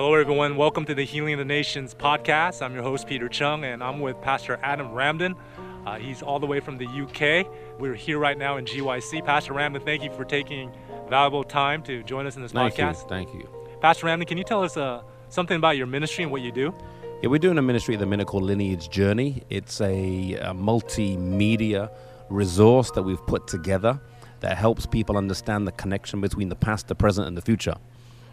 Hello, everyone. Welcome to the Healing of the Nations podcast. I'm your host, Peter Chung, and I'm with Pastor Adam Ramdin. Uh, he's all the way from the UK. We're here right now in GYC. Pastor Ramdin, thank you for taking valuable time to join us in this Thank podcast. you. Thank you. Pastor Ramden, can you tell us uh, something about your ministry and what you do? Yeah, we're doing a ministry at the minute called Lineage Journey. It's a, a multimedia resource that we've put together that helps people understand the connection between the past, the present, and the future.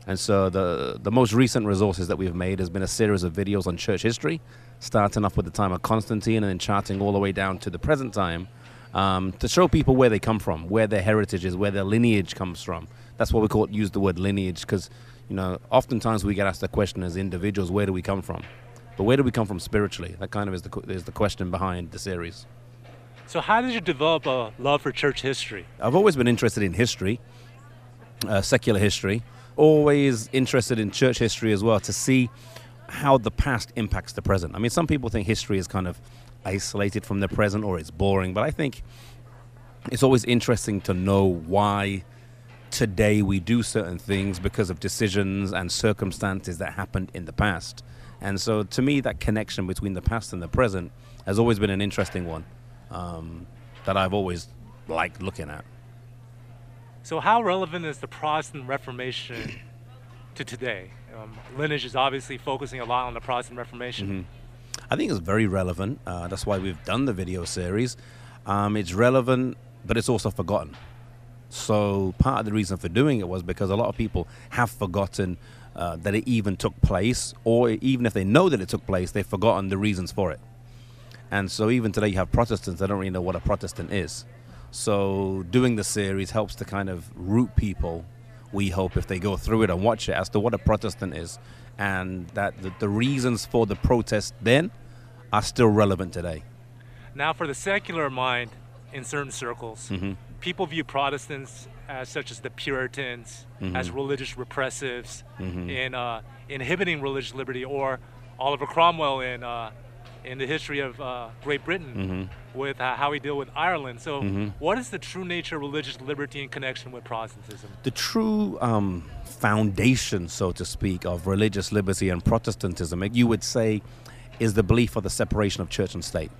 And so the the most recent resources that we've made has been a series of videos on church history, starting off with the time of Constantine and then charting all the way down to the present time, um, to show people where they come from, where their heritage is, where their lineage comes from. That's what we call use the word lineage because you know oftentimes we get asked the question as individuals, where do we come from? But where do we come from spiritually? That kind of is the is the question behind the series. So, how did you develop a love for church history? I've always been interested in history, uh, secular history, always interested in church history as well to see how the past impacts the present. I mean, some people think history is kind of isolated from the present or it's boring, but I think it's always interesting to know why today we do certain things because of decisions and circumstances that happened in the past. And so, to me, that connection between the past and the present has always been an interesting one um, that I've always liked looking at. So, how relevant is the Protestant Reformation to today? Um, lineage is obviously focusing a lot on the Protestant Reformation. Mm-hmm. I think it's very relevant. Uh, that's why we've done the video series. Um, it's relevant, but it's also forgotten. So part of the reason for doing it was because a lot of people have forgotten uh, that it even took place, or even if they know that it took place, they've forgotten the reasons for it. And so even today, you have Protestants that don't really know what a Protestant is. So doing the series helps to kind of root people. We hope if they go through it and watch it as to what a Protestant is, and that the, the reasons for the protest then are still relevant today. Now, for the secular mind, in certain circles, Mm-hmm. people view Protestants as such as the Puritans, Mm-hmm. as religious repressives, in uh, inhibiting religious liberty, or Oliver Cromwell in uh, in the history of uh, Great Britain Mm-hmm. with uh, how we deal with Ireland. So, what is the true nature of religious liberty in connection with Protestantism? the true um, foundation, so to speak, of religious liberty and Protestantism, you would say, is the belief of the separation of church and state.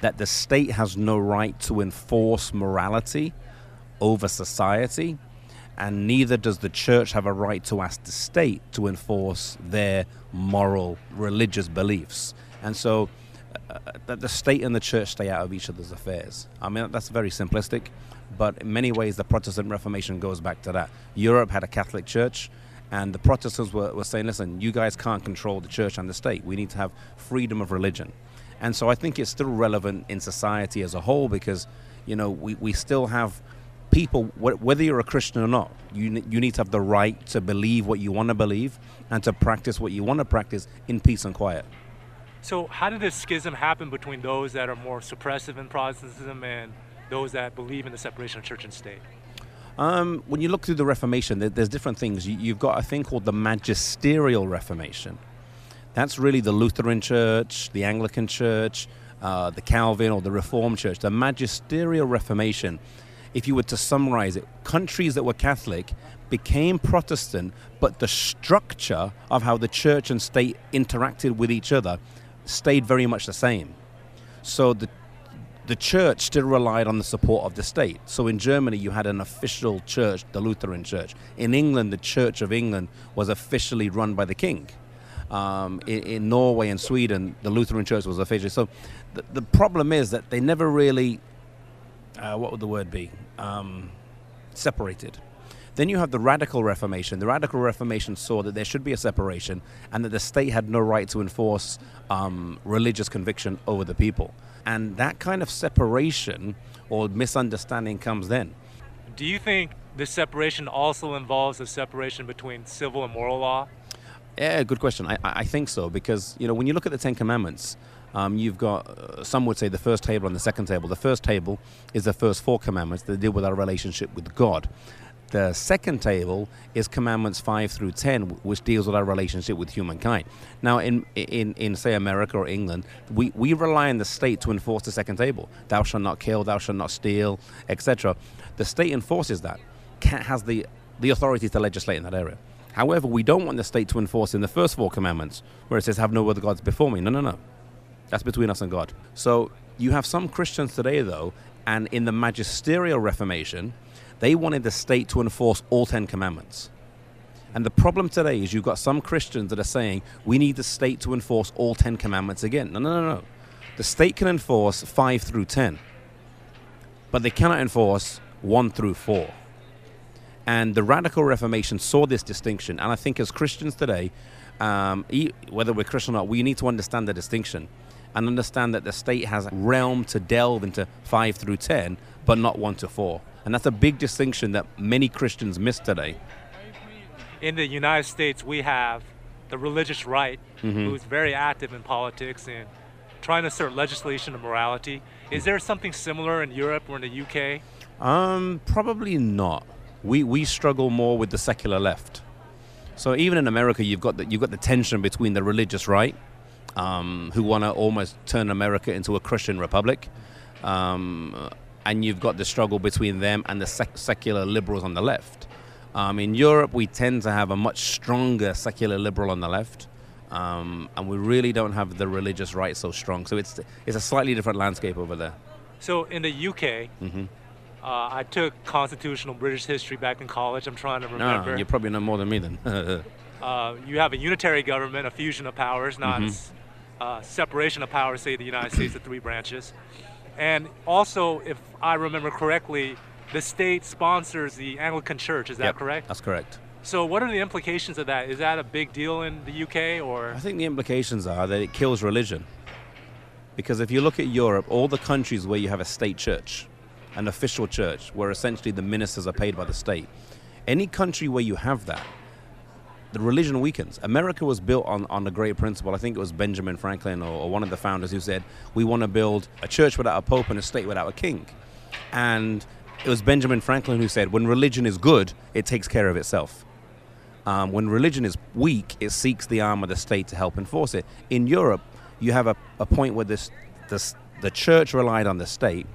That the state has no right to enforce morality over society, and neither does the church have a right to ask the state to enforce their moral religious beliefs. And so, that the state and the church stay out of each other's affairs. I mean, that's very simplistic, but in many ways, the Protestant Reformation goes back to that. Europe had a Catholic church, and the Protestants were, were saying, listen, you guys can't control the church and the state. We need to have freedom of religion. And so I think it's still relevant in society as a whole because, you know, we, we still have people, wh- whether you're a Christian or not, you, you need to have the right to believe what you want to believe and to practice what you want to practice in peace and quiet. So, how did this schism happen between those that are more suppressive in Protestantism and those that believe in the separation of church and state? Um, when you look through the Reformation, there, there's different things. You, you've got a thing called the Magisterial Reformation. That's really the Lutheran Church, the Anglican Church, uh, the Calvin or the Reformed Church. The Magisterial Reformation, if you were to summarize it, countries that were Catholic became Protestant, but the structure of how the church and state interacted with each other stayed very much the same. So the the church still relied on the support of the state. So in Germany, you had an official church, the Lutheran Church. In England, the Church of England was officially run by the king. Um, in, in Norway and Sweden, the Lutheran Church was officially. So the, the problem is that they never really, uh, what would the word be, um, separated. Then you have the Radical Reformation. The Radical Reformation saw that there should be a separation and that the state had no right to enforce um, religious conviction over the people. And that kind of separation or misunderstanding comes then. Do you think this separation also involves a separation between civil and moral law? Yeah, good question. I, I think so because you know when you look at the Ten Commandments, um, you've got uh, some would say the first table and the second table. The first table is the first four commandments that deal with our relationship with God. The second table is commandments five through ten, which deals with our relationship with humankind. Now, in in, in say America or England, we, we rely on the state to enforce the second table: "Thou shalt not kill," "Thou shalt not steal," etc. The state enforces that, has the the authority to legislate in that area. However, we don't want the state to enforce in the first four commandments, where it says, Have no other gods before me. No, no, no. That's between us and God. So you have some Christians today, though, and in the magisterial Reformation, they wanted the state to enforce all Ten Commandments. And the problem today is you've got some Christians that are saying we need the state to enforce all Ten Commandments again. No, no, no, no. The state can enforce five through ten, but they cannot enforce one through four. And the radical Reformation saw this distinction. And I think as Christians today, um, whether we're Christian or not, we need to understand the distinction and understand that the state has a realm to delve into 5 through 10, but not 1 to 4. And that's a big distinction that many Christians miss today. In the United States, we have the religious right, mm-hmm. who's very active in politics and trying to assert legislation of morality. Is there something similar in Europe or in the UK? Um, probably not. We, we struggle more with the secular left. So even in America, you've got the, you've got the tension between the religious right um, who want to almost turn America into a Christian republic. Um, and you've got the struggle between them and the sec- secular liberals on the left. Um, in Europe, we tend to have a much stronger secular liberal on the left, um, and we really don't have the religious right so strong. So it's it's a slightly different landscape over there. So in the UK, mm-hmm. uh, I took constitutional British history back in college. I'm trying to remember. No, you probably know more than me then. uh, you have a unitary government, a fusion of powers, not mm-hmm uh, separation of powers, say the United States, the three branches. And also, if I remember correctly, the state sponsors the Anglican Church. Is that yep, correct? That's correct. So, what are the implications of that? Is that a big deal in the UK, or? I think the implications are that it kills religion. Because if you look at Europe, all the countries where you have a state church, an official church, where essentially the ministers are paid by the state, any country where you have that, the religion weakens. America was built on, on the great principle. I think it was Benjamin Franklin or, or one of the founders who said, We want to build a church without a pope and a state without a king. And it was Benjamin Franklin who said, When religion is good, it takes care of itself. Um, when religion is weak, it seeks the arm of the state to help enforce it. In Europe, you have a, a point where this, this, the church relied on the state.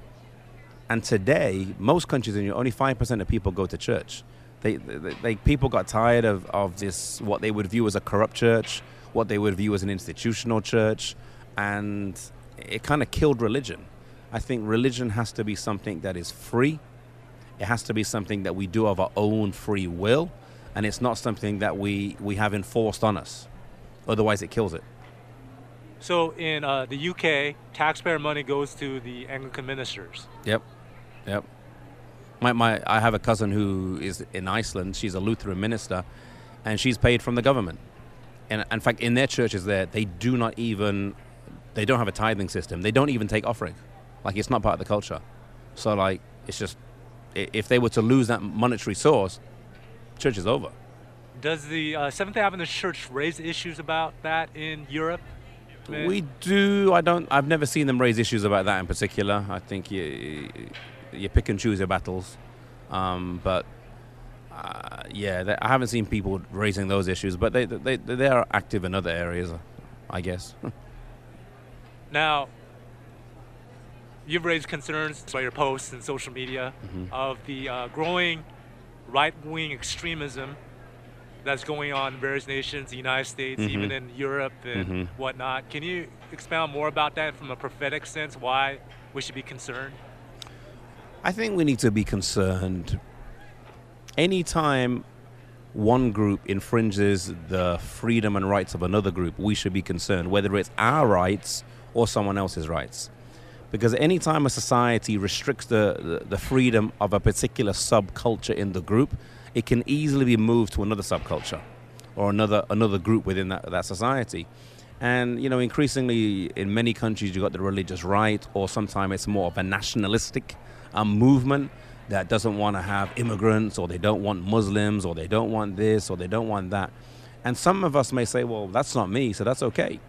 And today, most countries in Europe, only 5% of people go to church. They, they, they, people got tired of, of this, what they would view as a corrupt church, what they would view as an institutional church, and it kind of killed religion. I think religion has to be something that is free. It has to be something that we do of our own free will, and it's not something that we, we have enforced on us. Otherwise, it kills it. So in uh, the UK, taxpayer money goes to the Anglican ministers. Yep. Yep. My, my, I have a cousin who is in Iceland. She's a Lutheran minister, and she's paid from the government. And in fact, in their churches there, they do not even, they don't have a tithing system. They don't even take offering. Like it's not part of the culture. So like, it's just, if they were to lose that monetary source, church is over. Does the uh, Seventh Day Adventist Church raise issues about that in Europe? We do. I don't. I've never seen them raise issues about that in particular. I think you pick and choose your battles. Um, but uh, yeah, they, I haven't seen people raising those issues, but they, they they are active in other areas, I guess. now, you've raised concerns by your posts and social media mm-hmm. of the uh, growing right-wing extremism that's going on in various nations, the United States, mm-hmm. even in Europe and mm-hmm. whatnot. Can you expound more about that from a prophetic sense? Why we should be concerned? I think we need to be concerned anytime one group infringes the freedom and rights of another group, we should be concerned, whether it's our rights or someone else's rights. Because anytime a society restricts the, the, the freedom of a particular subculture in the group, it can easily be moved to another subculture or another another group within that, that society. And you know, increasingly in many countries, you've got the religious right, or sometimes it's more of a nationalistic a movement that doesn't want to have immigrants or they don't want Muslims or they don't want this or they don't want that. And some of us may say, well, that's not me, so that's okay.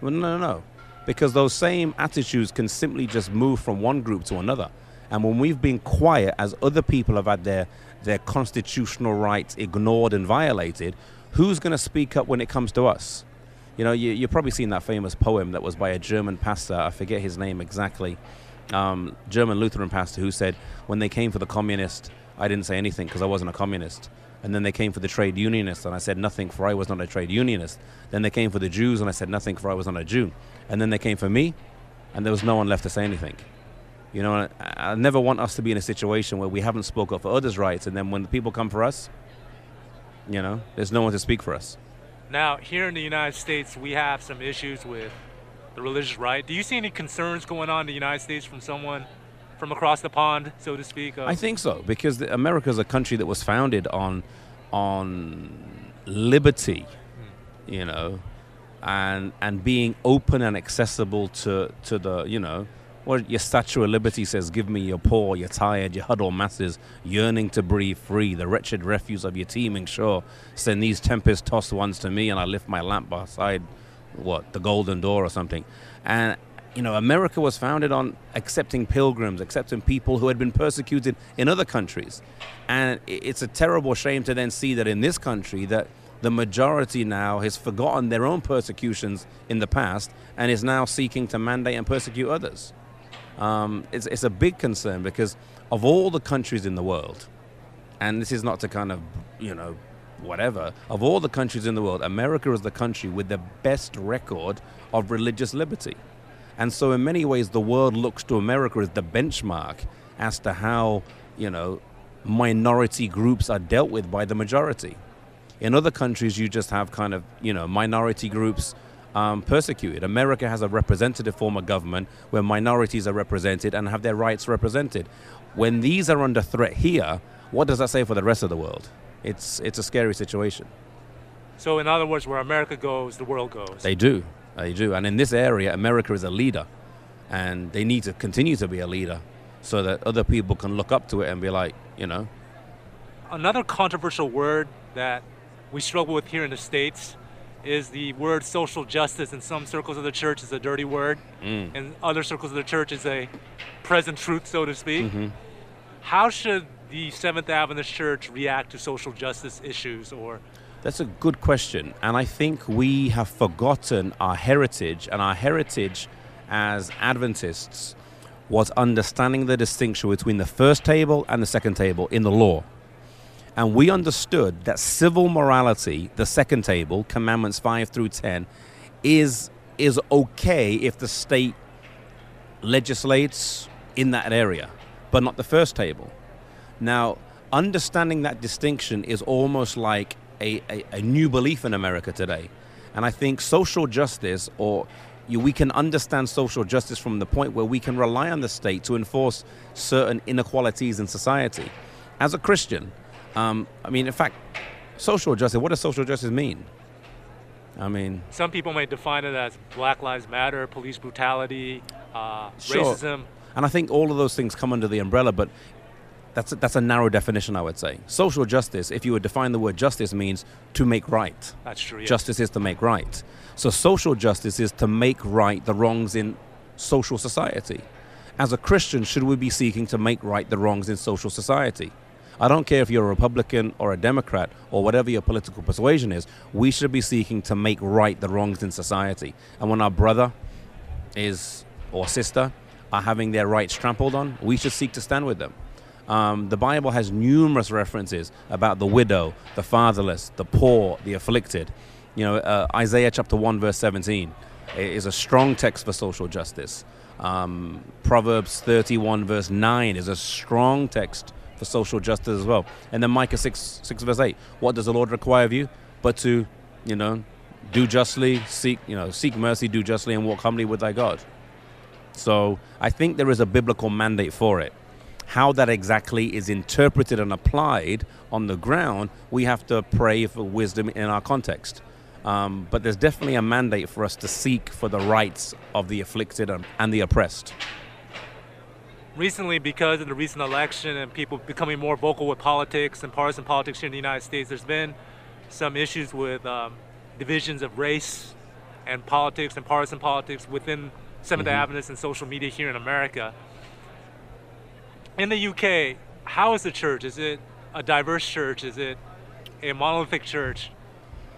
Well, no, no, no. Because those same attitudes can simply just move from one group to another. And when we've been quiet, as other people have had their, their constitutional rights ignored and violated, who's going to speak up when it comes to us? You know, you, you've probably seen that famous poem that was by a German pastor. I forget his name exactly um, German Lutheran pastor who said, when they came for the communist, I didn't say anything because I wasn't a communist. And then they came for the trade unionists, and I said nothing, for I was not a trade unionist. Then they came for the Jews, and I said nothing, for I was not a Jew. And then they came for me, and there was no one left to say anything. You know, I, I never want us to be in a situation where we haven't spoke up for others' rights, and then when the people come for us, you know, there's no one to speak for us. Now, here in the United States, we have some issues with the religious right. Do you see any concerns going on in the United States from someone from across the pond, so to speak? I think so because America is a country that was founded on on liberty, hmm. you know, and and being open and accessible to to the you know. Well, your Statue of Liberty says, Give me your poor, your tired, your huddled masses, yearning to breathe free, the wretched refuse of your teeming shore. Send these tempest tossed ones to me, and I lift my lamp beside what, the golden door or something. And you know, America was founded on accepting pilgrims, accepting people who had been persecuted in other countries. And it's a terrible shame to then see that in this country that the majority now has forgotten their own persecutions in the past and is now seeking to mandate and persecute others. Um, it's, it's a big concern because of all the countries in the world, and this is not to kind of, you know, whatever, of all the countries in the world, America is the country with the best record of religious liberty. And so, in many ways, the world looks to America as the benchmark as to how, you know, minority groups are dealt with by the majority. In other countries, you just have kind of, you know, minority groups um, persecuted. America has a representative form of government where minorities are represented and have their rights represented. When these are under threat here, what does that say for the rest of the world? It's, it's a scary situation. So, in other words, where America goes, the world goes. They do. They do. And in this area, America is a leader. And they need to continue to be a leader so that other people can look up to it and be like, you know. Another controversial word that we struggle with here in the States is the word social justice. In some circles of the church, is a dirty word. Mm. In other circles of the church, is a present truth, so to speak. Mm-hmm. How should the Seventh Day Adventist Church react to social justice issues or that's a good question. And I think we have forgotten our heritage, and our heritage as Adventists was understanding the distinction between the first table and the second table in the law. And we understood that civil morality, the second table, commandments 5 through 10, is, is okay if the state legislates in that area, but not the first table. Now, understanding that distinction is almost like a, a, a new belief in America today. And I think social justice, or you, we can understand social justice from the point where we can rely on the state to enforce certain inequalities in society. As a Christian, um, I mean, in fact, social justice, what does social justice mean? I mean, some people may define it as Black Lives Matter, police brutality, uh, sure. racism. And I think all of those things come under the umbrella, but that's a, that's a narrow definition, I would say. Social justice, if you would define the word justice, means to make right. That's true. Yes. Justice is to make right. So social justice is to make right the wrongs in social society. As a Christian, should we be seeking to make right the wrongs in social society? I don't care if you're a Republican or a Democrat or whatever your political persuasion is, we should be seeking to make right the wrongs in society. And when our brother is or sister are having their rights trampled on, we should seek to stand with them. Um, the Bible has numerous references about the widow, the fatherless, the poor, the afflicted. You know, uh, Isaiah chapter 1, verse 17 is a strong text for social justice. Um, Proverbs 31, verse 9 is a strong text for social justice as well. And then Micah 6, 6 verse 8 what does the Lord require of you? But to, you know, do justly, seek, you know, seek mercy, do justly, and walk humbly with thy God. So I think there is a biblical mandate for it. How that exactly is interpreted and applied on the ground, we have to pray for wisdom in our context. Um, but there's definitely a mandate for us to seek for the rights of the afflicted and the oppressed. Recently, because of the recent election and people becoming more vocal with politics and partisan politics here in the United States, there's been some issues with um, divisions of race and politics and partisan politics within Seventh mm-hmm. Adventists and social media here in America in the UK, how is the church? Is it a diverse church? Is it a monolithic church?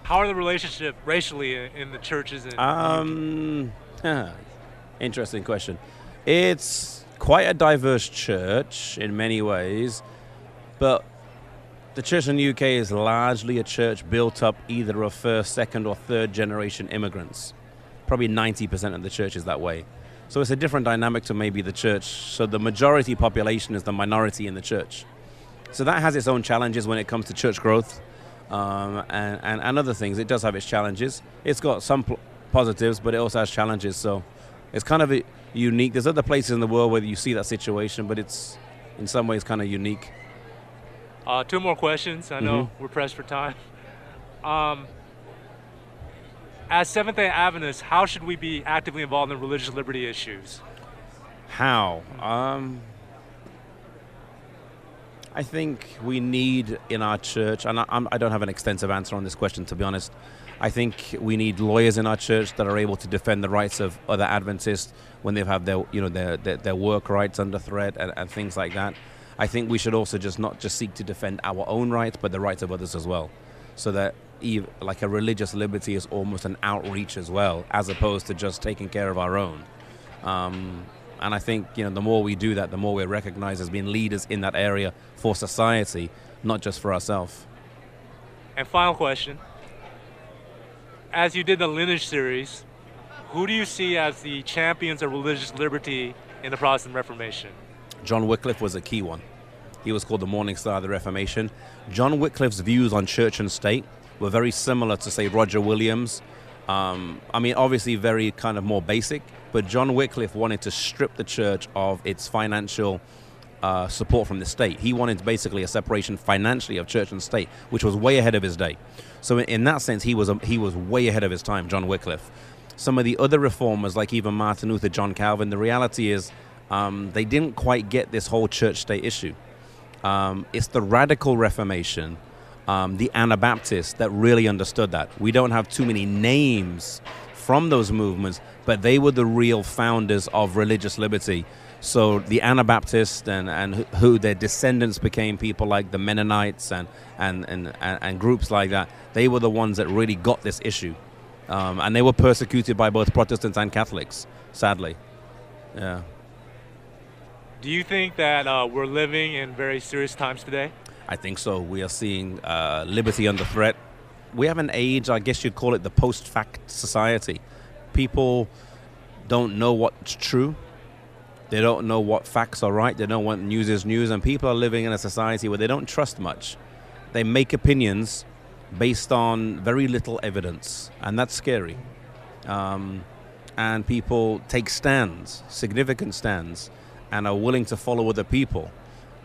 How are the relationship racially in the churches? In um, huh, interesting question. It's quite a diverse church in many ways, but The church in the UK is largely a church built up either of first, second, or third generation immigrants. Probably 90% of the church is that way. So it's a different dynamic to maybe the church. So the majority population is the minority in the church. So that has its own challenges when it comes to church growth um, and, and, and, other things. It does have its challenges. It's got some pl- positives, but it also has challenges. So it's kind of unique. There's other places in the world where you see that situation, but it's in some ways kind of unique. Uh, two more questions. I know mm-hmm. we're pressed for time. Um, as Seventh day Adventists, how should we be actively involved in religious liberty issues? How? Um, I think we need in our church, and I, I, don't have an extensive answer on this question to be honest. I think we need lawyers in our church that are able to defend the rights of other Adventists when they've had their, you know, their, their, their work rights under threat and, and things like that. I think we should also just not just seek to defend our own rights, but the rights of others as well. So that like a religious liberty is almost an outreach as well, as opposed to just taking care of our own. Um, and I think you know the more we do that, the more we're recognized as being leaders in that area for society, not just for ourselves. And final question: As you did the lineage series, who do you see as the champions of religious liberty in the Protestant Reformation? John Wycliffe was a key one. He was called the Morning Star of the Reformation. John Wycliffe's views on church and state were very similar to, say, Roger Williams. Um, I mean, obviously, very kind of more basic, but John Wycliffe wanted to strip the church of its financial uh, support from the state. He wanted basically a separation financially of church and state, which was way ahead of his day. So, in that sense, he was, a, he was way ahead of his time, John Wycliffe. Some of the other reformers, like even Martin Luther, John Calvin, the reality is um, they didn't quite get this whole church state issue. Um, it's the radical Reformation, um, the Anabaptists, that really understood that. We don't have too many names from those movements, but they were the real founders of religious liberty. So the Anabaptists and, and who their descendants became people like the Mennonites and, and, and, and groups like that, they were the ones that really got this issue. Um, and they were persecuted by both Protestants and Catholics, sadly. Yeah. Do you think that uh, we're living in very serious times today? I think so. We are seeing uh, liberty under threat. We have an age, I guess you'd call it the post fact society. People don't know what's true. They don't know what facts are right. They don't want news is news. And people are living in a society where they don't trust much. They make opinions based on very little evidence. And that's scary. Um, and people take stands, significant stands and are willing to follow other people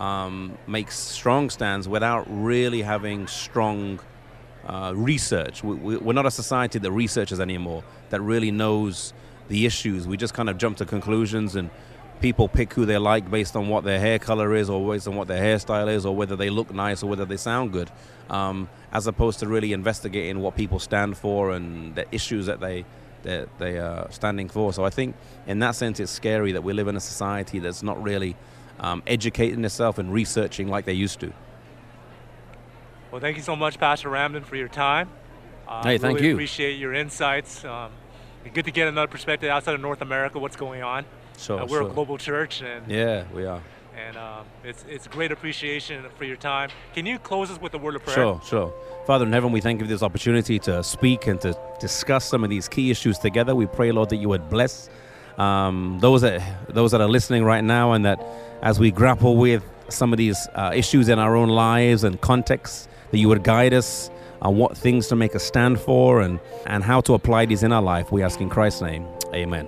um, makes strong stands without really having strong uh, research. We, are not a society that researches anymore, that really knows the issues. We just kind of jump to conclusions and people pick who they like based on what their hair color is or based on what their hairstyle is or whether they look nice or whether they sound good, um, as opposed to really investigating what people stand for and the issues that they that they are standing for. So I think in that sense, it's scary that we live in a society that's not really um, educating itself and researching like they used to. Well, thank you so much, Pastor Ramdin, for your time. Uh, hey, thank really you. Appreciate your insights. Um, good to get another perspective outside of North America, what's going on. Sure, uh, we're sure. a global church, and yeah, we are. And um, it's it's great appreciation for your time. Can you close us with a word of prayer? Sure, sure. Father in heaven, we thank you for this opportunity to speak and to discuss some of these key issues together. We pray, Lord, that you would bless um, those that those that are listening right now, and that as we grapple with some of these uh, issues in our own lives and contexts, that you would guide us on what things to make a stand for and and how to apply these in our life. We ask in Christ's name, Amen.